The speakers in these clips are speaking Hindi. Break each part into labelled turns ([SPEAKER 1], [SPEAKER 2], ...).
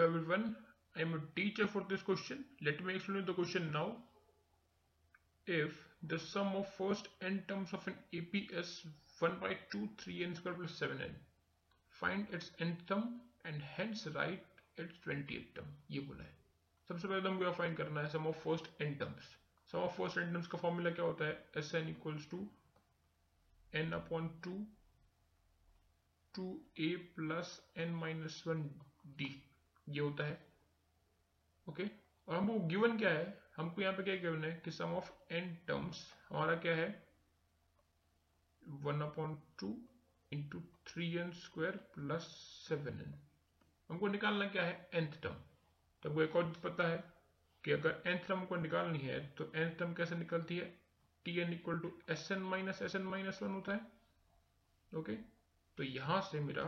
[SPEAKER 1] everyone. I am a teacher for this question. Let me explain the question now. If the sum of first n terms of an AP is 1 by 2 3n square plus 7n, find its nth term and hence write its 20th term. ये बोला है सबसे पहले हमको फाइंड करना है sum of first n terms sum of first n terms का फॉर्मूला क्या होता है S N equals to N upon two two A plus N minus ये होता है। ओके और हमको गिवन क्या है? हमको यहाँ पे क्या गिवन है कि सम ऑफ़ एन टर्म्स हमारा क्या है? One two into three N square plus seven N हमको निकालना क्या है? एंथ टर्म तो हमको एक और पता है कि अगर एंथ टर्म को निकालनी है तो एंथ टर्म कैसे निकलती है? T N equal to S N minus S N minus one होता है। ओके तो यहाँ से मेरा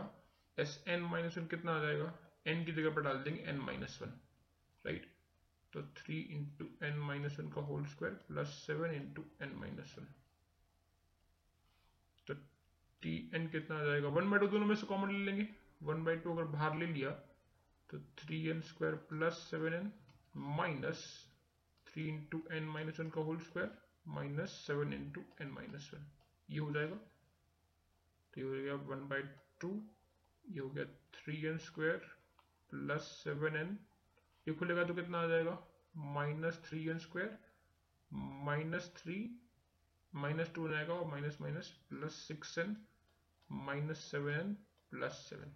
[SPEAKER 1] एस एन माइनस वन कितना आ जाएगा? एन की जगह पर डाल देंगे एन माइनस वन राइट तो three into N minus one का whole square plus seven into N minus one तो टी एन कितना आ जाएगा? वन बाई टू दोनों में से कॉमन ले लेंगे। वन बाई टू अगर बाहर ले लिया तो three N square plus seven N minus three into N minus one का whole square minus seven into N minus one ये हो जाएगा। तो ये हो गया वन बाई टू ये हो गया three N square plus seven N ये खुलेगा तो कितना आ जाएगा? Minus three N square minus three minus two जाएगा और minus minus plus six N minus seven N plus seven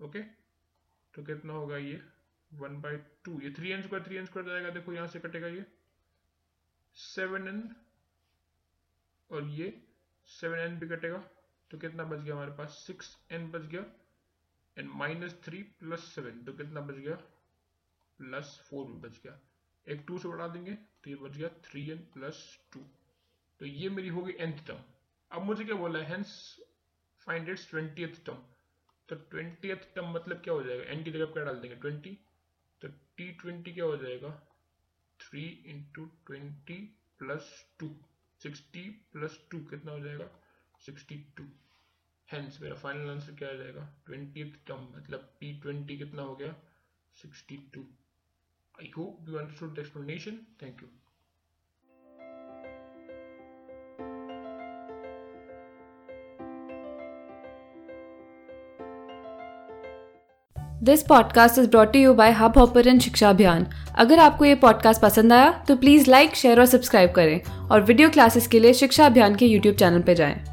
[SPEAKER 1] okay तो कितना होगा ये? वन बाई टू ये three N square three N square जाएगा। देखो यहाँ से कटेगा ये। सेवन एन और ये सेवन एन भी कटेगा। तो कितना बच गया हमारे पास? सिक्स एन बच गया। And minus three plus seven तो कितना बच गया? प्लस फोर भी बच गया। एक टू से बढ़ा देंगे तो ये बच गया थ्री एन प्लस टू तो ये मेरी होगी एंथ टर्म अब मुझे क्या बोला है? Hence find its twentieth term तो ट्वेंटियथ टर्म मतलब क्या हो जाएगा? एन की जगह क्या डाल देंगे? ट्वेंटी तो टी ट्वेंटी क्या हो जाएगा? Three into twenty plus two sixty plus two कितना हो जाएगा? सिक्सटी टू हेंस मेरा फाइनल आंसर क्या आ जाएगा? ट्वेंटी टर्म मतलब टी ट्वेंटी कितना हो गया? Sixty two I hope you understood the explanation thank you
[SPEAKER 2] this podcast is brought you by Hubhopper and Shiksha Abhiyan अगर आपको ये पॉडकास्ट पसंद आया तो प्लीज़ लाइक शेयर और सब्सक्राइब करें और वीडियो क्लासेस के लिए शिक्षा अभियान के यूट्यूब चैनल पर जाएँ।